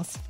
else.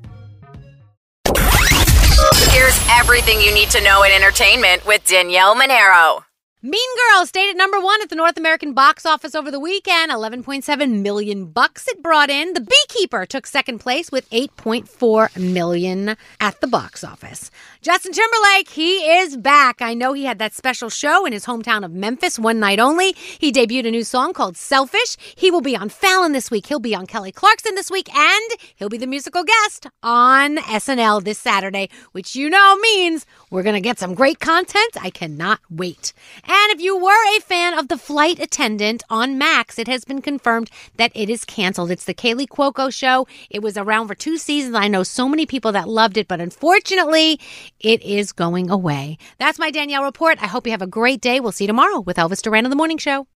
Everything you need to know in entertainment with Danielle Monaro. Mean Girl stayed at number one at the North American box office over the weekend. 11.7 million bucks it brought in. The Beekeeper took second place with 8.4 million at the box office. Justin Timberlake, he is back. I know he had that special show in his hometown of Memphis, one night only. He debuted a new song called Selfish. He will be on Fallon this week. He'll be on Kelly Clarkson this week, and he'll be the musical guest on SNL this Saturday, which you know means we're going to get some great content. I cannot wait. And if you were a fan of The Flight Attendant on Max, it has been confirmed that it is canceled. It's the Kaley Cuoco show. It was around for two seasons. I know so many people that loved it, but unfortunately, it is going away. That's my Danielle report. I hope you have a great day. We'll see you tomorrow with Elvis Duran on the Morning Show.